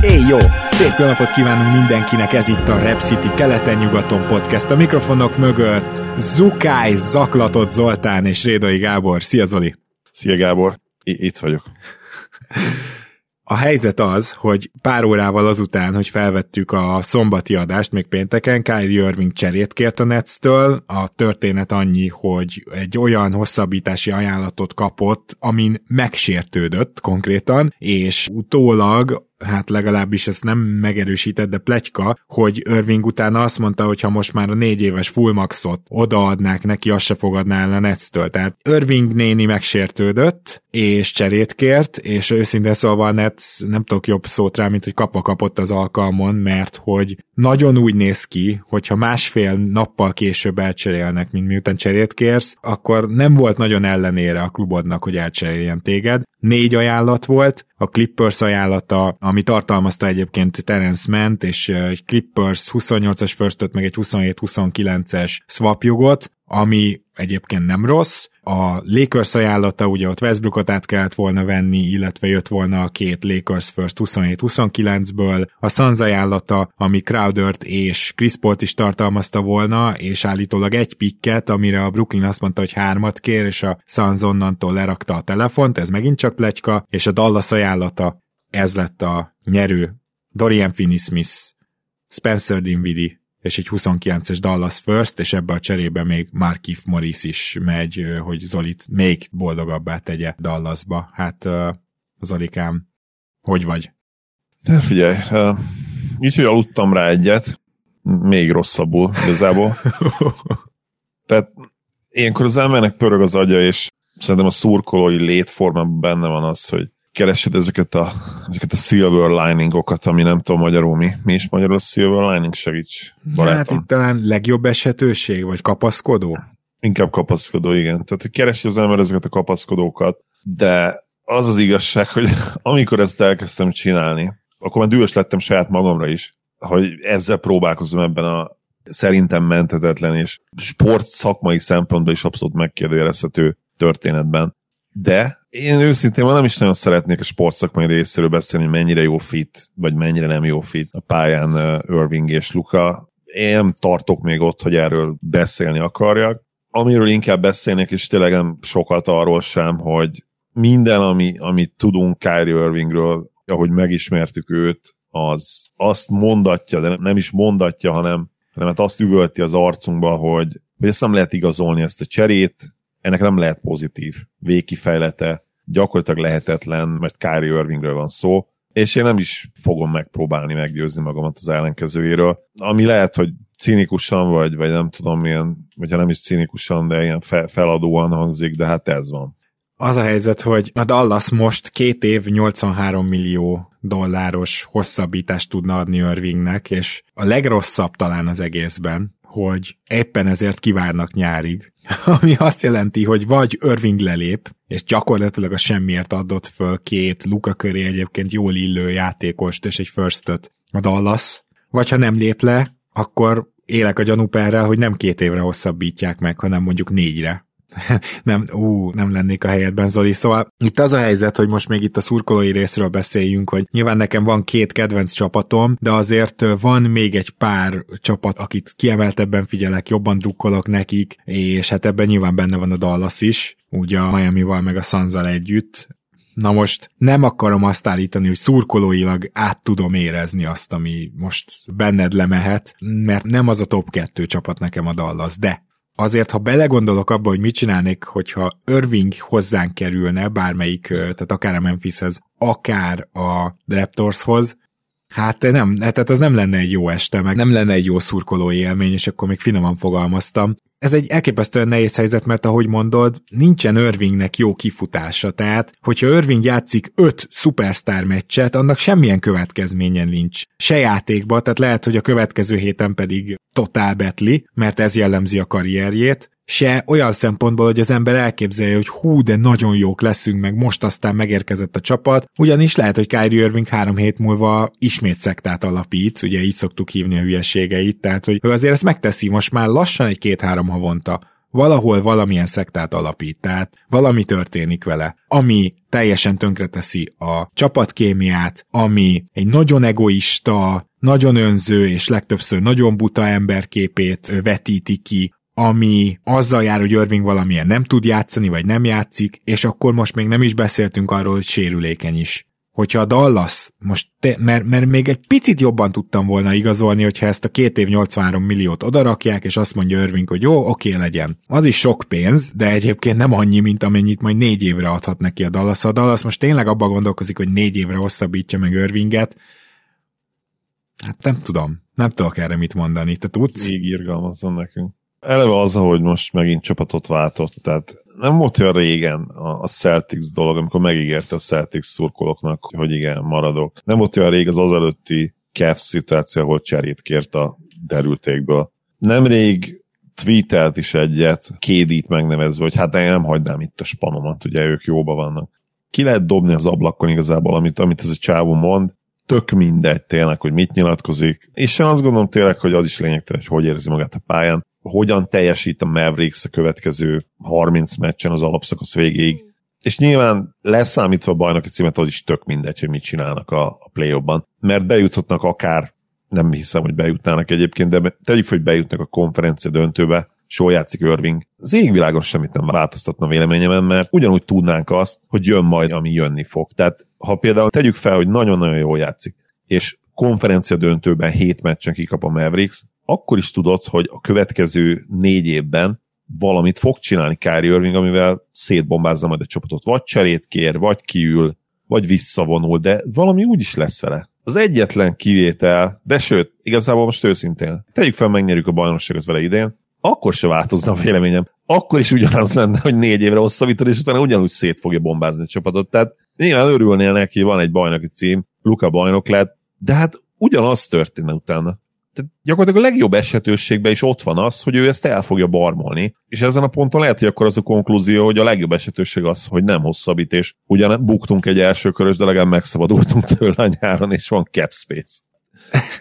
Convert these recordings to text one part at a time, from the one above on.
Éj jó! Szép jó napot kívánunk mindenkinek, ez itt a Rep City keleten-nyugaton podcast. A mikrofonok mögött Zukály, Zaklatott Zoltán és Rédai Gábor. Szia Zoli! Szia Gábor, I- itt vagyok. A helyzet az, hogy pár órával azután, hogy felvettük a szombati adást, még pénteken, Kyrie Irving cserét kért a Netstől. A történet annyi, hogy egy olyan hosszabbítási ajánlatot kapott, amin megsértődött konkrétan, és utólag hát legalábbis ezt nem megerősített, de pletyka, hogy Irving utána azt mondta, hogy ha most már a négy éves fullmaxot odaadnák neki, azt se fogadná el a Netstől. Tehát Irving néni megsértődött, és cserét kért, és őszintén szólva a Nets nem tudok jobb szót rá, mint hogy kapva kapott az alkalmon, mert hogy nagyon úgy néz ki, hogyha másfél nappal később elcserélnek, mint miután cserét kérsz, akkor nem volt nagyon ellenére a klubodnak, hogy elcseréljen téged. Négy ajánlat volt, a Clippers ajánlata, ami tartalmazta egyébként Terence Ment, és egy Clippers 28-as firstöt, meg egy 27-29-es swapjogot, ami egyébként nem rossz. A Lakers ajánlata, ugye ott Westbrookot át kellett volna venni, illetve jött volna a két Lakers first 27-29-ből. A Suns ajánlata, ami Crowdert és Chris Paul-t is tartalmazta volna, és állítólag egy pikket, amire a Brooklyn azt mondta, hogy hármat kér, és a Suns onnantól lerakta a telefont, ez megint csak pletyka, és a Dallas ajánlata, ez lett a nyerő. Dorian Finney-Smith, Spencer Dinwiddie, és egy 29-es Dallas First, és ebbe a cserébe még Markif Morris is megy, hogy Zolit még boldogabbá tegye Dallasba. Hát Zolikám, hogy vagy? De figyelj, így, hogy aludtam rá egyet, még rosszabbul igazából. Tehát ilyenkor az embernek pörög az agya, és szerintem a szurkolói létformában benne van az, hogy keresed ezeket a, ezeket a silver liningokat, ami nem tudom magyarul mi. Mi is magyarul a silver lining? Segíts, barátom. Hát itt talán legjobb esetőség, vagy kapaszkodó? Inkább kapaszkodó, igen. Tehát hogy keresi az ember ezeket a kapaszkodókat, de az az igazság, hogy amikor ezt elkezdtem csinálni, akkor már dühös lettem saját magamra is, hogy ezzel próbálkozom ebben a szerintem menthetetlen és sport szakmai szempontból is abszolút megkérdőjelezhető történetben. De én őszintén már nem is nagyon szeretnék a sportszakmai részéről beszélni, hogy mennyire jó fit, vagy mennyire nem jó fit a pályán Irving és Luka. Én tartok még ott, hogy erről beszélni akarjak. Amiről inkább beszélnék, és tényleg nem sokat arról sem, hogy minden, ami, amit tudunk Kyrie Irvingről, ahogy megismertük őt, az azt mondatja, de nem is mondatja, hanem, hanem hát azt üvölti az arcunkba, hogy, hogy ezt nem lehet igazolni, ezt a cserét, ennek nem lehet pozitív. Végkifejlete, gyakorlatilag lehetetlen, mert Kyrie Irvingről van szó, és én nem is fogom megpróbálni meggyőzni magamat az ellenkezőjéről, ami lehet, hogy cinikusan, vagy, vagy nem tudom milyen, vagy ha nem is cinikusan, de ilyen fe, feladóan hangzik, de hát ez van. Az a helyzet, hogy a Dallas most két év 83 millió dolláros hosszabbítást tudna adni Irvingnek, és a legrosszabb talán az egészben, hogy éppen ezért kivárnak nyárig, ami azt jelenti, hogy vagy Irving lelép, és gyakorlatilag a semmiért adott föl két Luka köré egyébként jól illő játékost és egy firstöt a Dallas, vagy ha nem lép le, akkor élek a gyanúperrel, hogy nem két évre hosszabbítják meg, hanem mondjuk négyre. nem, ú, nem lennék a helyedben, Zoli. Szóval itt az a helyzet, hogy most még itt a szurkolói részről beszéljünk, hogy nyilván nekem van két kedvenc csapatom, de azért van még egy pár csapat, akit kiemeltebben figyelek, jobban drukkolok nekik, és hát ebben nyilván benne van a Dallas is, ugye a Miami-val meg a Sanzal együtt, Na most nem akarom azt állítani, hogy szurkolóilag át tudom érezni azt, ami most benned lemehet, mert nem az a top 2 csapat nekem a Dallas, de azért, ha belegondolok abba, hogy mit csinálnék, hogyha Irving hozzánk kerülne, bármelyik, tehát akár a Memphishez, akár a Raptorshoz, Hát nem, tehát az nem lenne egy jó este, meg nem lenne egy jó szurkoló élmény, és akkor még finoman fogalmaztam ez egy elképesztően nehéz helyzet, mert ahogy mondod, nincsen Irvingnek jó kifutása, tehát hogyha Irving játszik öt szupersztár meccset, annak semmilyen következménye nincs. Se játékba, tehát lehet, hogy a következő héten pedig totál betli, mert ez jellemzi a karrierjét, se olyan szempontból, hogy az ember elképzelje, hogy hú, de nagyon jók leszünk, meg most aztán megérkezett a csapat, ugyanis lehet, hogy Kyrie Irving három hét múlva ismét szektát alapít, ugye így szoktuk hívni a hülyeségeit, tehát hogy ő azért ezt megteszi most már lassan egy két-három havonta, valahol valamilyen szektát alapít, tehát valami történik vele, ami teljesen tönkreteszi a csapatkémiát, ami egy nagyon egoista, nagyon önző és legtöbbször nagyon buta emberképét vetíti ki ami azzal jár, hogy Irving valamilyen nem tud játszani, vagy nem játszik, és akkor most még nem is beszéltünk arról, hogy sérülékeny is. Hogyha a Dallas, most te, mert, mert még egy picit jobban tudtam volna igazolni, hogyha ezt a két év 83 milliót odarakják, és azt mondja Irving, hogy jó, oké, legyen. Az is sok pénz, de egyébként nem annyi, mint amennyit majd négy évre adhat neki a Dallas. A Dallas most tényleg abba gondolkozik, hogy négy évre hosszabbítja meg Irvinget. Hát nem tudom. Nem tudok erre mit mondani. Te tudsz? Így irgalmazzon nekünk. Eleve az, hogy most megint csapatot váltott, tehát nem volt olyan régen a Celtics dolog, amikor megígérte a Celtics szurkolóknak, hogy igen, maradok. Nem volt olyan rég az az előtti Cavs szituáció, ahol cserét kért a derültékből. Nemrég tweetelt is egyet, kédít megnevezve, hogy hát nem hagynám itt a spanomat, ugye ők jóba vannak. Ki lehet dobni az ablakon igazából, amit, amit ez a csávó mond, tök mindegy tényleg, hogy mit nyilatkozik, és én azt gondolom tényleg, hogy az is lényegtelen, hogy hogy érzi magát a pályán hogyan teljesít a Mavericks a következő 30 meccsen az alapszakasz végéig. És nyilván leszámítva a bajnoki címet, az is tök mindegy, hogy mit csinálnak a, a play mert bejuthatnak akár, nem hiszem, hogy bejutnának egyébként, de tegyük hogy bejutnak a konferencia döntőbe, és játszik Irving. Az égvilágon semmit nem változtatna véleményemen, mert ugyanúgy tudnánk azt, hogy jön majd, ami jönni fog. Tehát ha például tegyük fel, hogy nagyon-nagyon jól játszik, és konferencia döntőben hét meccsen kikap a Mavericks, akkor is tudod, hogy a következő négy évben valamit fog csinálni Kyrie Irving, amivel szétbombázza majd a csapatot. Vagy cserét kér, vagy kiül, vagy visszavonul, de valami úgy is lesz vele. Az egyetlen kivétel, de sőt, igazából most őszintén, tegyük fel, megnyerjük a bajnokságot vele idén, akkor se változna a véleményem. Akkor is ugyanaz lenne, hogy négy évre hosszabbítod, és utána ugyanúgy szét fogja bombázni a csapatot. Tehát nyilván örülnél neki, van egy bajnoki cím, Luka bajnok lett, de hát ugyanaz történne utána tehát gyakorlatilag a legjobb esetőségben is ott van az, hogy ő ezt el fogja barmolni, és ezen a ponton lehet, hogy akkor az a konklúzió, hogy a legjobb esetőség az, hogy nem hosszabbít, és ugyan buktunk egy első körös, de legalább megszabadultunk tőle a nyáron, és van cap space.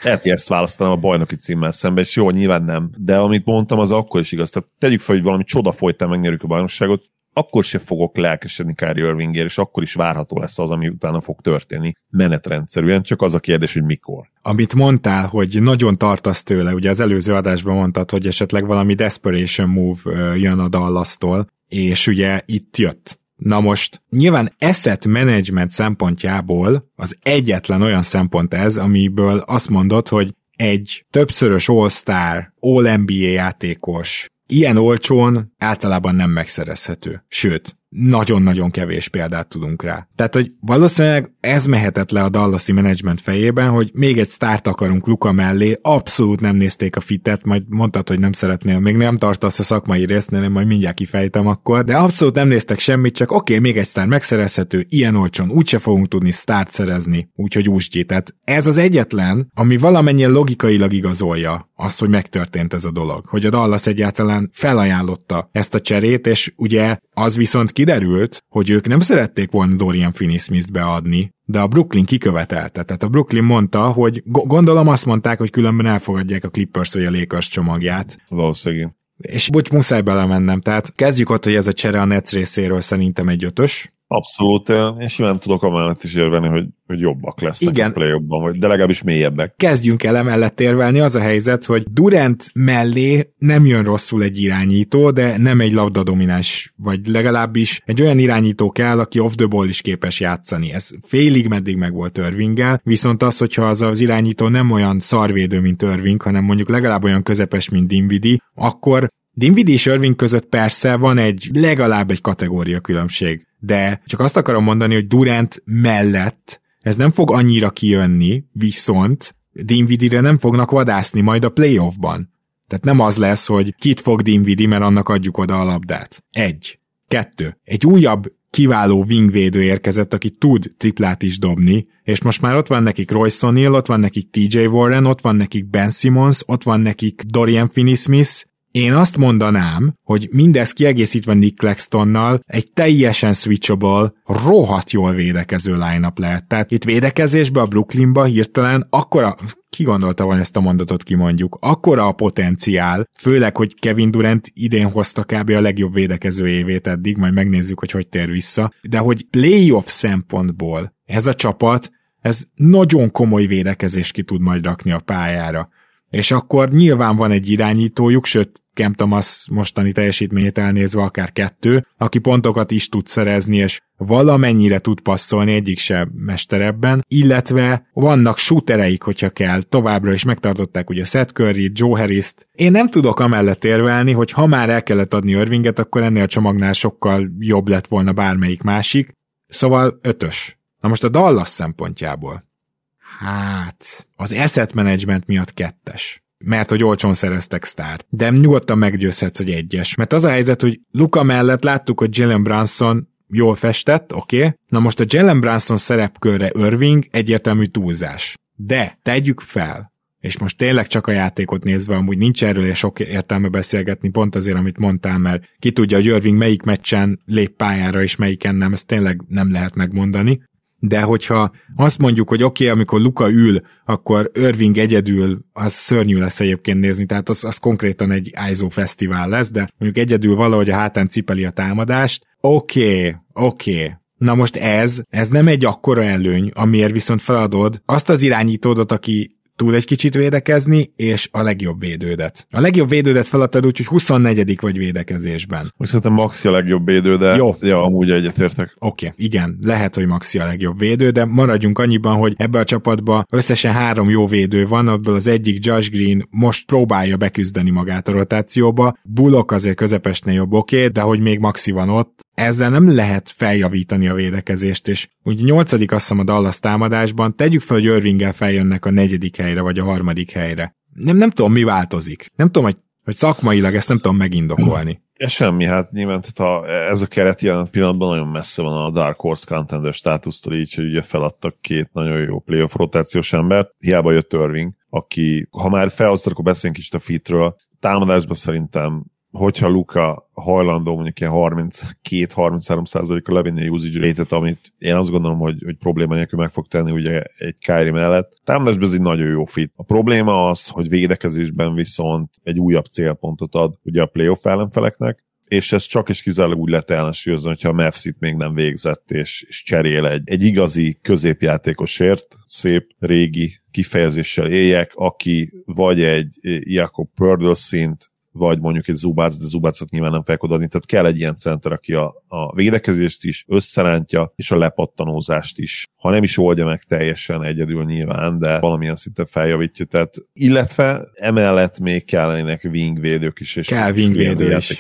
Lehet, hogy ezt választanám a bajnoki címmel szemben, és jó, nyilván nem. De amit mondtam, az akkor is igaz. Tehát tegyük fel, hogy valami csoda folytán megnyerjük a bajnokságot, akkor se fogok lelkesedni Kyrie Irvingért, és akkor is várható lesz az, ami utána fog történni menetrendszerűen, csak az a kérdés, hogy mikor. Amit mondtál, hogy nagyon tartasz tőle, ugye az előző adásban mondtad, hogy esetleg valami desperation move jön a Dallas-tól, és ugye itt jött. Na most nyilván asset management szempontjából az egyetlen olyan szempont ez, amiből azt mondod, hogy egy többszörös All-Star, All-NBA játékos ilyen olcsón általában nem megszerezhető. Sőt, nagyon-nagyon kevés példát tudunk rá. Tehát, hogy valószínűleg ez mehetett le a Dallasi menedzsment fejében, hogy még egy sztárt akarunk Luka mellé, abszolút nem nézték a fitet, majd mondtad, hogy nem szeretnél, még nem tartasz a szakmai résznél, én majd mindjárt kifejtem akkor, de abszolút nem néztek semmit, csak oké, okay, még egy sztár megszerezhető, ilyen olcsón úgyse fogunk tudni sztárt szerezni, úgyhogy úsgyi. Tehát ez az egyetlen, ami valamennyien logikailag igazolja azt, hogy megtörtént ez a dolog, hogy a Dallas egyáltalán felajánlotta ezt a cserét, és ugye az viszont kiderült, hogy ők nem szerették volna Dorian Finney-Smith-t beadni, de a Brooklyn kikövetelte. Tehát a Brooklyn mondta, hogy gondolom azt mondták, hogy különben elfogadják a Clippers vagy a Lakers csomagját. Valószínűleg. És bocs, muszáj belemennem, tehát kezdjük ott, hogy ez a csere a Nets részéről szerintem egy ötös, Abszolút, és simán tudok amellett is érvelni, hogy, hogy jobbak lesznek Igen. a play vagy de legalábbis mélyebbek. Kezdjünk el emellett érvelni, az a helyzet, hogy Durant mellé nem jön rosszul egy irányító, de nem egy labda domináns, vagy legalábbis egy olyan irányító kell, aki off the ball is képes játszani. Ez félig meddig meg volt Irvinggel, viszont az, hogyha az az irányító nem olyan szarvédő, mint Irving, hanem mondjuk legalább olyan közepes, mint Dinvidi, akkor Dinvidi és Irving között persze van egy legalább egy kategória különbség de csak azt akarom mondani, hogy Durant mellett ez nem fog annyira kijönni, viszont Dinvidire nem fognak vadászni majd a playoffban. Tehát nem az lesz, hogy kit fog Dinvidi, mert annak adjuk oda a labdát. Egy. Kettő. Egy újabb kiváló wingvédő érkezett, aki tud triplát is dobni, és most már ott van nekik Royce O'Neal, ott van nekik TJ Warren, ott van nekik Ben Simmons, ott van nekik Dorian Finney-Smith, én azt mondanám, hogy mindez kiegészítve Nick Claxtonnal egy teljesen switchable, rohadt jól védekező line lehet. Tehát itt védekezésbe a Brooklynba hirtelen akkora, ki gondolta van ezt a mondatot kimondjuk, akkora a potenciál, főleg, hogy Kevin Durant idén hozta kb. a legjobb védekező évét eddig, majd megnézzük, hogy hogy tér vissza, de hogy playoff szempontból ez a csapat, ez nagyon komoly védekezést ki tud majd rakni a pályára. És akkor nyilván van egy irányítójuk, sőt Cam Thomas mostani teljesítményét elnézve akár kettő, aki pontokat is tud szerezni, és valamennyire tud passzolni, egyik se mesterebben, illetve vannak shootereik, hogyha kell, továbbra is megtartották ugye Seth Curry, Joe Harris-t. Én nem tudok amellett érvelni, hogy ha már el kellett adni Irvinget, akkor ennél a csomagnál sokkal jobb lett volna bármelyik másik. Szóval ötös. Na most a Dallas szempontjából. Hát, az asset management miatt kettes mert hogy olcsón szereztek sztárt. De nyugodtan meggyőzhetsz, hogy egyes. Mert az a helyzet, hogy Luka mellett láttuk, hogy Jalen Brunson jól festett, oké? Okay? Na most a Jalen Brunson szerepkörre Irving egyértelmű túlzás. De tegyük fel, és most tényleg csak a játékot nézve, amúgy nincs erről sok értelme beszélgetni, pont azért, amit mondtál, mert ki tudja, hogy Irving melyik meccsen lép pályára, és melyiken nem, ezt tényleg nem lehet megmondani de hogyha azt mondjuk, hogy oké, okay, amikor Luka ül, akkor Irving egyedül, az szörnyű lesz egyébként nézni, tehát az, az konkrétan egy ISO fesztivál lesz, de mondjuk egyedül valahogy a hátán cipeli a támadást, oké, okay, oké, okay. Na most ez, ez nem egy akkora előny, amiért viszont feladod azt az irányítódot, aki tud egy kicsit védekezni, és a legjobb védődet. A legjobb védődet feladtad úgy, hogy 24 vagy védekezésben. Most szerintem Maxi a legjobb védő, de Jó. Ja, amúgy egyetértek. Oké, okay, igen, lehet, hogy Maxi a legjobb védő, de maradjunk annyiban, hogy ebbe a csapatba összesen három jó védő van, abból az egyik Josh Green most próbálja beküzdeni magát a rotációba. Bullock azért közepesnél jobb, oké, okay, de hogy még Maxi van ott, ezzel nem lehet feljavítani a védekezést, és úgy nyolcadik azt hiszem a Dallas támadásban, tegyük fel, hogy Irvinggel feljönnek a negyedik helyre, vagy a harmadik helyre. Nem, nem tudom, mi változik. Nem tudom, hogy, hogy szakmailag ezt nem tudom megindokolni. Ja, semmi, hát nyilván tehát ha ez a keret jelen pillanatban nagyon messze van a Dark Horse contender státusztól, így, hogy ugye feladtak két nagyon jó playoff rotációs embert, hiába jött Irving, aki, ha már felhoztak, akkor beszéljünk kicsit a fitről, támadásban szerintem hogyha Luka hajlandó mondjuk ilyen 32-33%-a levinni a usage rate amit én azt gondolom, hogy, hogy probléma nélkül meg fog tenni ugye egy Kyrie mellett. Támadásban ez egy nagyon jó fit. A probléma az, hogy védekezésben viszont egy újabb célpontot ad ugye a playoff ellenfeleknek, és ez csak és kizárólag úgy lehet ellensúlyozni, hogyha a Mavs még nem végzett, és, és cserél egy, egy igazi középjátékosért, szép régi kifejezéssel éljek, aki vagy egy Jakob Pördöl szint, vagy mondjuk egy Zubác, de Zubácot nyilván nem fel adni, tehát kell egy ilyen center, aki a, a védekezést is összerántja, és a lepattanózást is. Ha nem is oldja meg teljesen egyedül nyilván, de valamilyen szinten feljavítja. Tehát, illetve emellett még kellenek wingvédők is, és kell wingvédő is.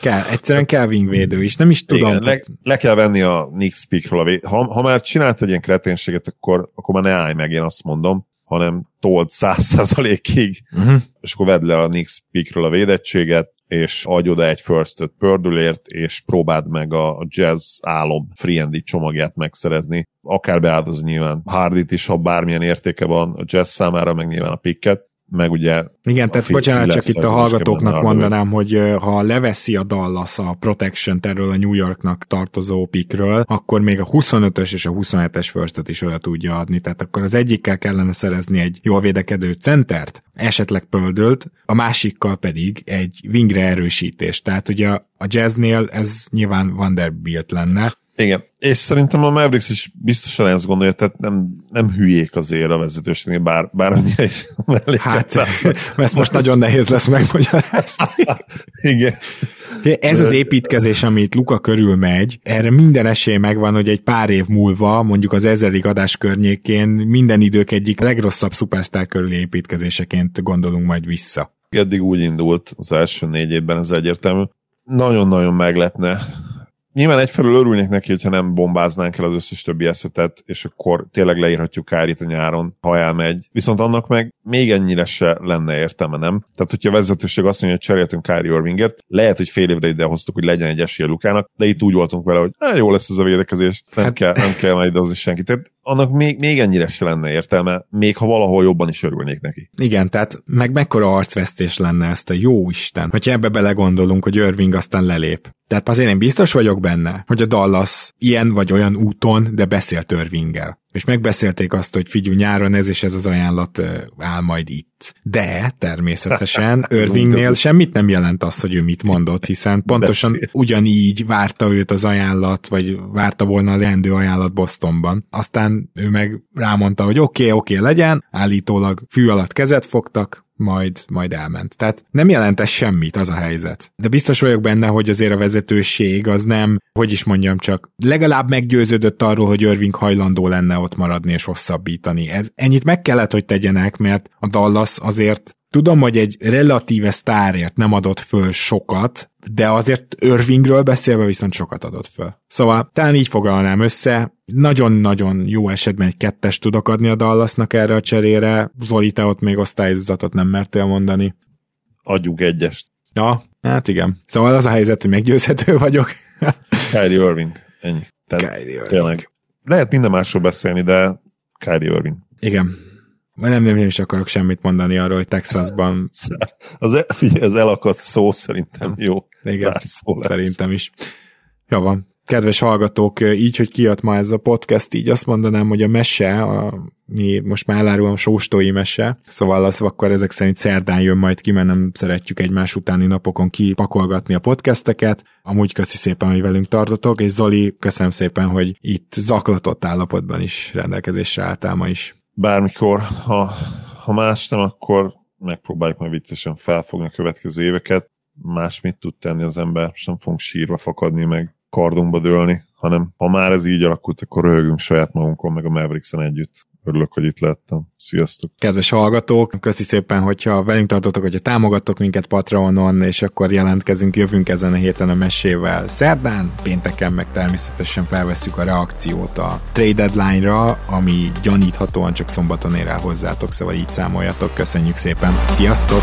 Kell, egyszerűen kell wingvédő is, nem is tudom. Igen, le, le, kell venni a Nick vé- ha, ha már csinált egy ilyen kreténséget, akkor, akkor már ne állj meg, én azt mondom hanem told száz százalékig, uh-huh. és akkor vedd le a Nix Peakről a védettséget, és adj oda egy first pördülért, és próbáld meg a jazz álom friendi csomagját megszerezni. Akár beáldoz nyilván Hardit is, ha bármilyen értéke van a jazz számára, meg nyilván a picket, meg ugye... Igen, tehát bocsánat, csak itt a hallgatóknak mondanám, hogy ha leveszi a Dallas a protection erről a New Yorknak tartozó pikről, akkor még a 25-ös és a 27-es firstot is oda tudja adni, tehát akkor az egyikkel kellene szerezni egy jól védekedő centert, esetleg pöldölt, a másikkal pedig egy wingre erősítést. Tehát ugye a jazznél ez nyilván Vanderbilt lenne, Igen, és szerintem a Mavericks is biztosan ezt gondolja, tehát nem, nem hülyék azért a vezetőségnél, bár, bár annyira is Hát, állnak. ezt most nagyon nehéz lesz megmagyarázni. Igen. Ez az építkezés, amit Luka körül megy, erre minden esély megvan, hogy egy pár év múlva, mondjuk az ezerig adás környékén minden idők egyik legrosszabb szupersztár körüli építkezéseként gondolunk majd vissza. Eddig úgy indult az első négy évben, ez egyértelmű. Nagyon-nagyon meglepne. Nyilván egyfelől örülnék neki, hogyha nem bombáznánk el az összes többi eszetet, és akkor tényleg leírhatjuk Kárit a nyáron, ha elmegy. Viszont annak meg még ennyire se lenne értelme, nem? Tehát, hogyha a vezetőség azt mondja, hogy cseréltünk Kári Irvingert, lehet, hogy fél évre idehoztuk, hogy legyen egy esélye Lukának, de itt úgy voltunk vele, hogy hát jó lesz ez a védekezés, nem, Hát- kell, nem kell már idehozni senkit. Tehát annak még, még ennyire se lenne értelme, még ha valahol jobban is örülnék neki. Igen, tehát meg mekkora arcvesztés lenne ezt a jó Isten, hogyha ebbe belegondolunk, hogy Irving aztán lelép. Tehát azért én biztos vagyok benne, hogy a Dallas ilyen vagy olyan úton, de beszélt Irvinggel. És megbeszélték azt, hogy figyelj, nyáron ez és ez az ajánlat áll majd itt. De természetesen Irvingnél semmit nem jelent az, hogy ő mit mondott, hiszen pontosan ugyanígy várta őt az ajánlat, vagy várta volna a leendő ajánlat Bostonban. Aztán ő meg rámondta, hogy oké, okay, oké, okay, legyen, állítólag fű alatt kezet fogtak, majd, majd elment. Tehát nem jelent ez semmit, az a helyzet. De biztos vagyok benne, hogy azért a vezetőség az nem, hogy is mondjam csak, legalább meggyőződött arról, hogy Irving hajlandó lenne ott maradni és hosszabbítani. Ez, ennyit meg kellett, hogy tegyenek, mert a Dallas azért Tudom, hogy egy relatíve sztárért nem adott föl sokat, de azért Irvingről beszélve viszont sokat adott föl. Szóval talán így foglalnám össze, nagyon-nagyon jó esetben egy kettes tudok adni a Dallasnak erre a cserére, Zoli, te ott még osztályzatot nem mertél mondani. Adjuk egyest. Ja, hát igen. Szóval az a helyzet, hogy meggyőzhető vagyok. Kyrie Irving. Ennyi. Tehát Kyrie Irving. tényleg. Lehet minden másról beszélni, de Kyrie Irving. Igen. Nem, nem, nem is akarok semmit mondani arról, hogy Texasban Az, el, figyelj, az elakadt szó szerintem jó. Igen, Zárszó lesz. Szerintem is. Jó van. Kedves hallgatók, így, hogy kijött ma ez a podcast, így azt mondanám, hogy a mese, a, most már elárulom sóstói mese, szóval az akkor ezek szerint szerdán jön majd ki, mert nem szeretjük egymás utáni napokon kipakolgatni a podcasteket. Amúgy köszi szépen, hogy velünk tartotok, és Zoli, köszönöm szépen, hogy itt zaklatott állapotban is rendelkezésre álltál ma is. Bármikor, ha, ha más nem, akkor megpróbáljuk majd viccesen felfogni a következő éveket. Más mit tud tenni az ember, és nem fogunk sírva fakadni, meg kardunkba dőlni, hanem ha már ez így alakult, akkor röhögünk saját magunkon, meg a Mavericks-en együtt. Örülök, hogy itt lettem. Sziasztok! Kedves hallgatók, köszi szépen, hogyha velünk tartotok, hogyha támogattok minket Patreonon, és akkor jelentkezünk, jövünk ezen a héten a mesével szerdán, pénteken meg természetesen felvesszük a reakciót a trade deadline-ra, ami gyaníthatóan csak szombaton ér el hozzátok, szóval így számoljatok. Köszönjük szépen, sziasztok!